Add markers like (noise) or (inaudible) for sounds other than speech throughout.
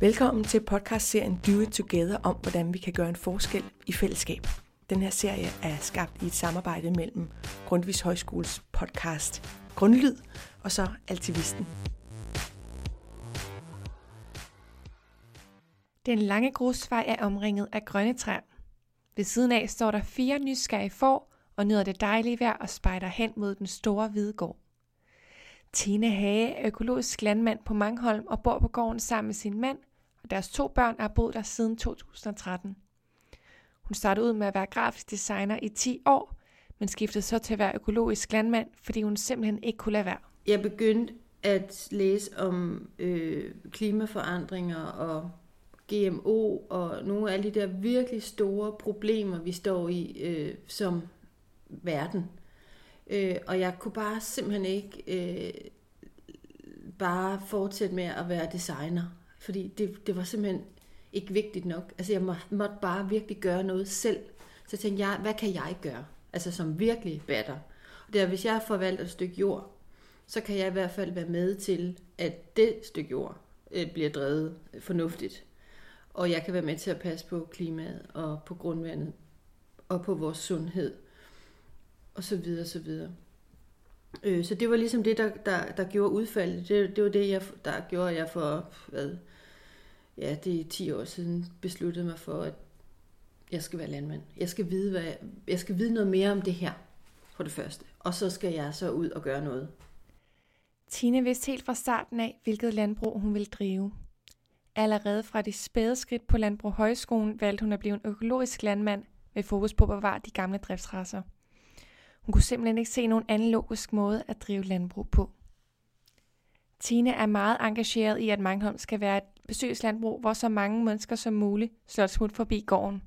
Velkommen til podcastserien Do It Together om, hvordan vi kan gøre en forskel i fællesskab. Den her serie er skabt i et samarbejde mellem Grundvis Højskoles podcast Grundlyd og så Altivisten. Den lange grusvej er omringet af grønne træer. Ved siden af står der fire nysgerrige får og nyder det dejlige vejr og spejder hen mod den store hvide gård. Tine Hage er økologisk landmand på Mangholm og bor på gården sammen med sin mand, og deres to børn er boet der siden 2013. Hun startede ud med at være grafisk designer i 10 år, men skiftede så til at være økologisk landmand, fordi hun simpelthen ikke kunne lade være. Jeg begyndte at læse om øh, klimaforandringer og GMO og nogle af de der virkelig store problemer, vi står i øh, som verden. Øh, og jeg kunne bare simpelthen ikke øh, bare fortsætte med at være designer, fordi det, det var simpelthen ikke vigtigt nok. Altså jeg må, måtte bare virkelig gøre noget selv. Så jeg tænkte jeg, hvad kan jeg gøre? Altså som virkelig batter. Det er, hvis jeg forvalter et stykke jord, så kan jeg i hvert fald være med til, at det stykke jord øh, bliver drevet øh, fornuftigt. Og jeg kan være med til at passe på klimaet og på grundvandet og på vores sundhed og så videre, og så videre. Øh, så det var ligesom det, der, der, der gjorde udfaldet. Det, det var det, jeg, der gjorde, jeg for, hvad, ja, det er 10 år siden, besluttede mig for, at jeg skal være landmand. Jeg skal vide, hvad, jeg skal vide noget mere om det her, for det første. Og så skal jeg så ud og gøre noget. Tine vidste helt fra starten af, hvilket landbrug hun ville drive. Allerede fra de spæde skridt på Landbrug Højskolen valgte hun at blive en økologisk landmand med fokus på at bevare de gamle driftsrasser. Hun kunne simpelthen ikke se nogen anden logisk måde at drive landbrug på. Tine er meget engageret i, at Mangholm skal være et besøgslandbrug, hvor så mange mennesker som muligt slår smut forbi gården.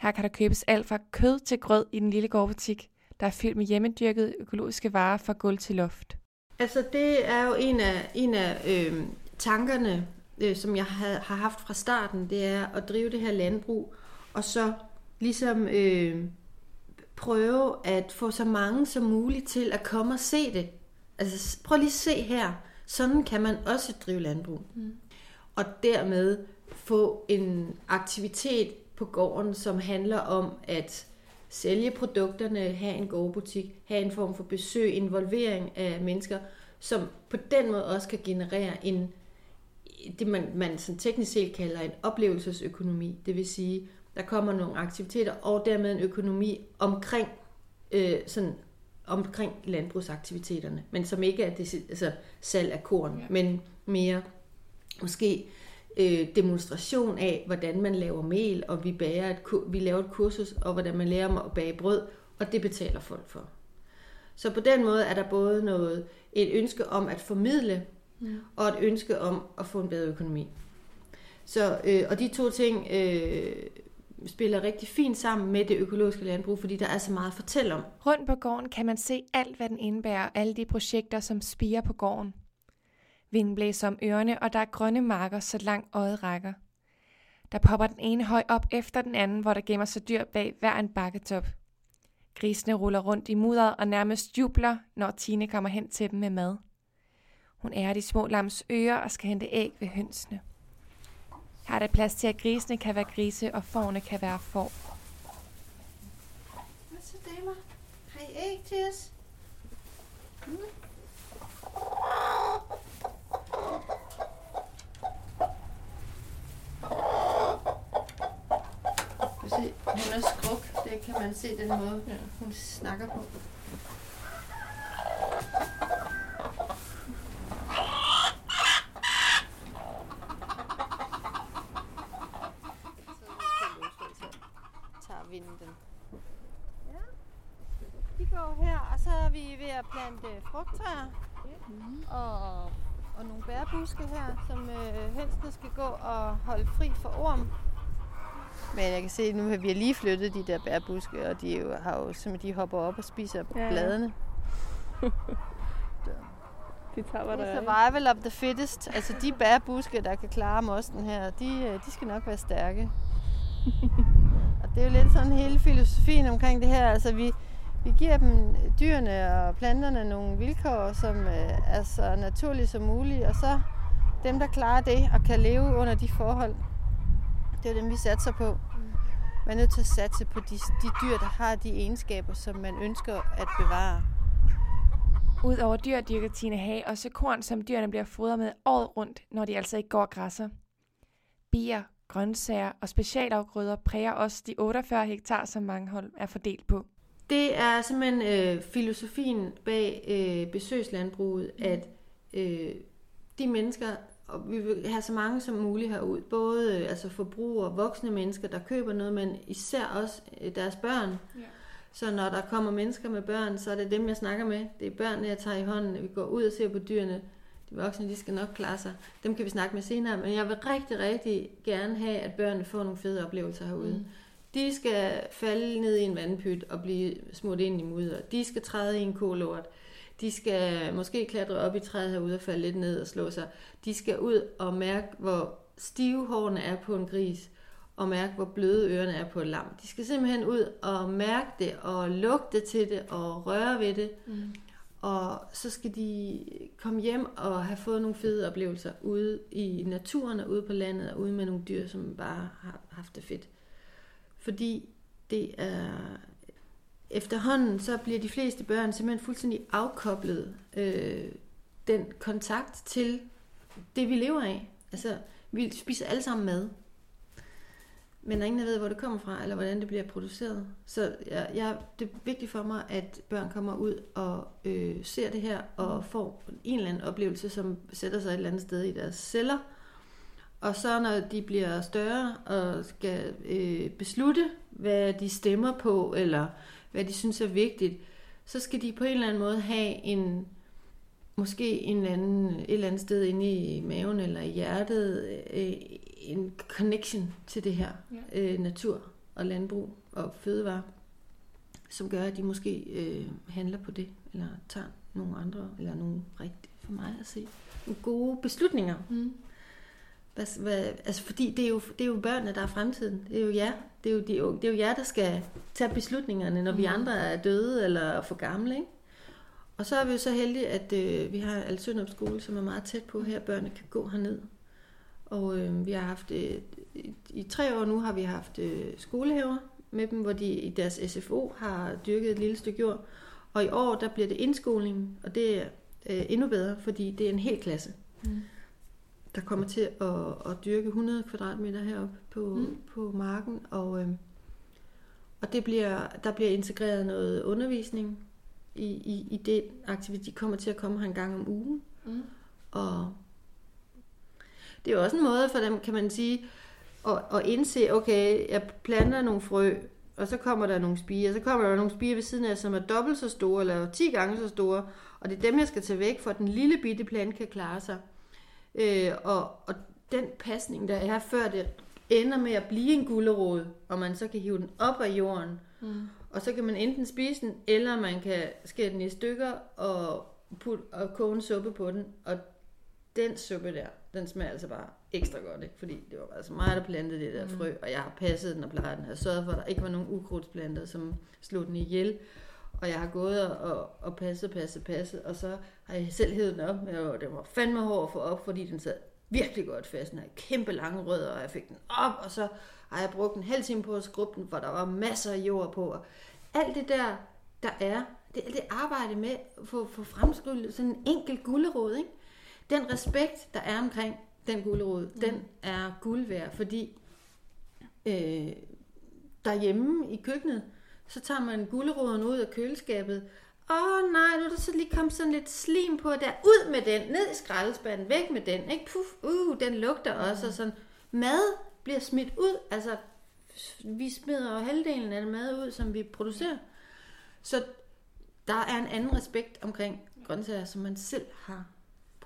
Her kan der købes alt fra kød til grød i den lille gårdbutik, der er fyldt med hjemmedyrkede økologiske varer fra gulv til loft. Altså det er jo en af, en af øh, tankerne, øh, som jeg har, har haft fra starten, det er at drive det her landbrug, og så ligesom øh, prøve at få så mange som muligt til at komme og se det. Altså prøv lige at se her, sådan kan man også drive landbrug. Mm. Og dermed få en aktivitet på gården, som handler om at sælge produkterne, have en gårdbutik, have en form for besøg, involvering af mennesker, som på den måde også kan generere en det man, man sådan teknisk set kalder en oplevelsesøkonomi. Det vil sige, der kommer nogle aktiviteter, og dermed en økonomi omkring, øh, sådan, omkring landbrugsaktiviteterne, men som ikke er det, altså, salg af korn, ja. men mere måske øh, demonstration af, hvordan man laver mel, og vi, bager et, vi laver et kursus, og hvordan man lærer at bage brød, og det betaler folk for. Så på den måde er der både noget, et ønske om at formidle, mm. og et ønske om at få en bedre økonomi. Så, øh, og de to ting øh, spiller rigtig fint sammen med det økologiske landbrug, fordi der er så meget at fortælle om. Rundt på gården kan man se alt, hvad den indebærer, alle de projekter, som spiger på gården. Vinden blæser om ørerne, og der er grønne marker, så langt øjet rækker. Der popper den ene høj op efter den anden, hvor der gemmer sig dyr bag hver en bakketop. Grisene ruller rundt i mudderet og nærmest jubler, når Tine kommer hen til dem med mad. Hun ærer de små lams ører og skal hente æg ved hønsene. Her er der plads til, at grisene kan være grise, og fårene kan være får. Hvad så, damer? Har I æg til os? Mm. Se, hun er skruk. Det kan man se den måde, hun snakker på. Plante frugttræer mm. og, og nogle bærbuske her, som øh, hønsene skal gå og holde fri for orm. Men jeg kan se, at nu har vi lige flyttet de der bærbuske, og de jo, har jo, som de hopper op og spiser ja. bladene. (laughs) de tager, hvad der er. Survival of the fittest. Altså de bærbuske, der kan klare mosten her, de, øh, de skal nok være stærke. (laughs) og det er jo lidt sådan hele filosofien omkring det her. Altså vi, vi giver dem dyrene og planterne nogle vilkår, som øh, er så naturlige som muligt, og så dem, der klarer det og kan leve under de forhold, det er dem, vi satser på. Man er nødt til at satse på de, de dyr, der har de egenskaber, som man ønsker at bevare. Udover dyr dyrker Tine Hage også korn, som dyrene bliver fodret med året rundt, når de altså ikke går og græsser. Bier, grøntsager og specialafgrøder præger også de 48 hektar, som Mangholm er fordelt på. Det er simpelthen øh, filosofien bag øh, besøgslandbruget, at øh, de mennesker, og vi vil have så mange som muligt herud, både øh, altså forbrugere, voksne mennesker, der køber noget, men især også øh, deres børn. Ja. Så når der kommer mennesker med børn, så er det dem, jeg snakker med. Det er børnene, jeg tager i hånden. Vi går ud og ser på dyrene. De voksne, de skal nok klare sig. Dem kan vi snakke med senere, men jeg vil rigtig, rigtig gerne have, at børnene får nogle fede oplevelser herude. Mm. De skal falde ned i en vandpyt og blive smurt ind i mudder. De skal træde i en kolort. De skal måske klatre op i træet herude og falde lidt ned og slå sig. De skal ud og mærke, hvor stive hårene er på en gris, og mærke, hvor bløde ørerne er på et lam. De skal simpelthen ud og mærke det, og lugte til det, og røre ved det. Mm. Og så skal de komme hjem og have fået nogle fede oplevelser ude i naturen og ude på landet, og ude med nogle dyr, som bare har haft det fedt. Fordi det er efterhånden, så bliver de fleste børn simpelthen fuldstændig afkoblet øh, den kontakt til det, vi lever af. Altså, vi spiser alle sammen mad. Men der er ingen, der ved, hvor det kommer fra, eller hvordan det bliver produceret. Så jeg, jeg, det er vigtigt for mig, at børn kommer ud og øh, ser det her, og får en eller anden oplevelse, som sætter sig et eller andet sted i deres celler. Og så når de bliver større og skal øh, beslutte, hvad de stemmer på, eller hvad de synes er vigtigt, så skal de på en eller anden måde have en, måske en eller anden, et eller andet sted inde i maven eller i hjertet, øh, en connection til det her ja. øh, natur og landbrug og fødevare, som gør, at de måske øh, handler på det, eller tager nogle andre, eller nogle rigtige for mig at se, nogle gode beslutninger. Mm. Hvad, hvad, altså fordi det er, jo, det er jo børnene, der er fremtiden. Det er jo jer. Det er jo, er jo, det er jo jer, der skal tage beslutningerne, når mm. vi andre er døde eller for gamle. Ikke? Og så er vi jo så heldige, at øh, vi har Alsønderup skole, som er meget tæt på her. Børnene kan gå herned. Og øh, vi har haft, øh, i, i tre år nu har vi haft øh, skolehaver med dem, hvor de i deres SFO har dyrket et lille stykke jord. Og i år, der bliver det indskoling, og det er øh, endnu bedre, fordi det er en hel klasse. Mm der kommer til at, at dyrke 100 kvadratmeter heroppe på, mm. på marken, og, øh, og det bliver, der bliver integreret noget undervisning i, i, i det aktivitet. De kommer til at komme her en gang om ugen, mm. og det er jo også en måde for dem, kan man sige, at, at indse, okay, jeg planter nogle frø, og så kommer der nogle spiger, så kommer der nogle spiger ved siden af, som er dobbelt så store, eller 10 gange så store, og det er dem, jeg skal tage væk, for at den lille bitte plante kan klare sig. Øh, og, og den pasning, der er, før det ender med at blive en gulerod, og man så kan hive den op af jorden, mm. og så kan man enten spise den, eller man kan skære den i stykker og, put, og koge en suppe på den, og den suppe der, den smager altså bare ekstra godt, ikke? fordi det var altså mig, der plantede det der mm. frø, og jeg har passet den og plejet den. Har sørget for, at der ikke var nogen ukrudtsplanter, som slog den ihjel. Og jeg har gået og, og passet, passet, passet, og så har jeg selv hævet den op, og det var fandme hård at få op, fordi den sad virkelig godt fast. Den havde kæmpe lange rødder, og jeg fik den op, og så har jeg brugt en halv time på at skrubbe den, for der var masser af jord på. Og alt det der, der er, det, det arbejde med at få, få fremskryllet sådan en enkelt gullerod, ikke? Den respekt, der er omkring den gullerod, mm. den er guld værd, fordi øh, derhjemme i køkkenet, så tager man gulleroden ud af køleskabet. Åh oh, nej, nu er der så lige kommet sådan lidt slim på der. Ud med den, ned i skraldespanden, væk med den. Ikke? Puff, uh, den lugter også. Og sådan. Mad bliver smidt ud. Altså, vi smider jo halvdelen af det mad ud, som vi producerer. Så der er en anden respekt omkring grøntsager, som man selv har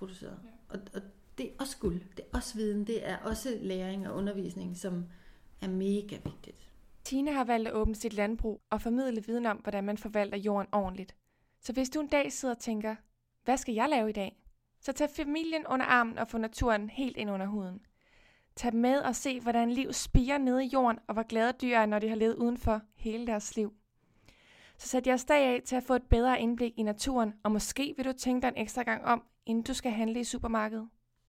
produceret. Og, og det er også guld. Det er også viden. Det er også læring og undervisning, som er mega vigtigt. Tine har valgt at åbne sit landbrug og formidle viden om, hvordan man forvalter jorden ordentligt. Så hvis du en dag sidder og tænker, hvad skal jeg lave i dag? Så tag familien under armen og få naturen helt ind under huden. Tag med og se, hvordan liv spiger nede i jorden, og hvor glade dyr er, når de har levet udenfor hele deres liv. Så sæt jeres dag af til at få et bedre indblik i naturen, og måske vil du tænke dig en ekstra gang om, inden du skal handle i supermarkedet.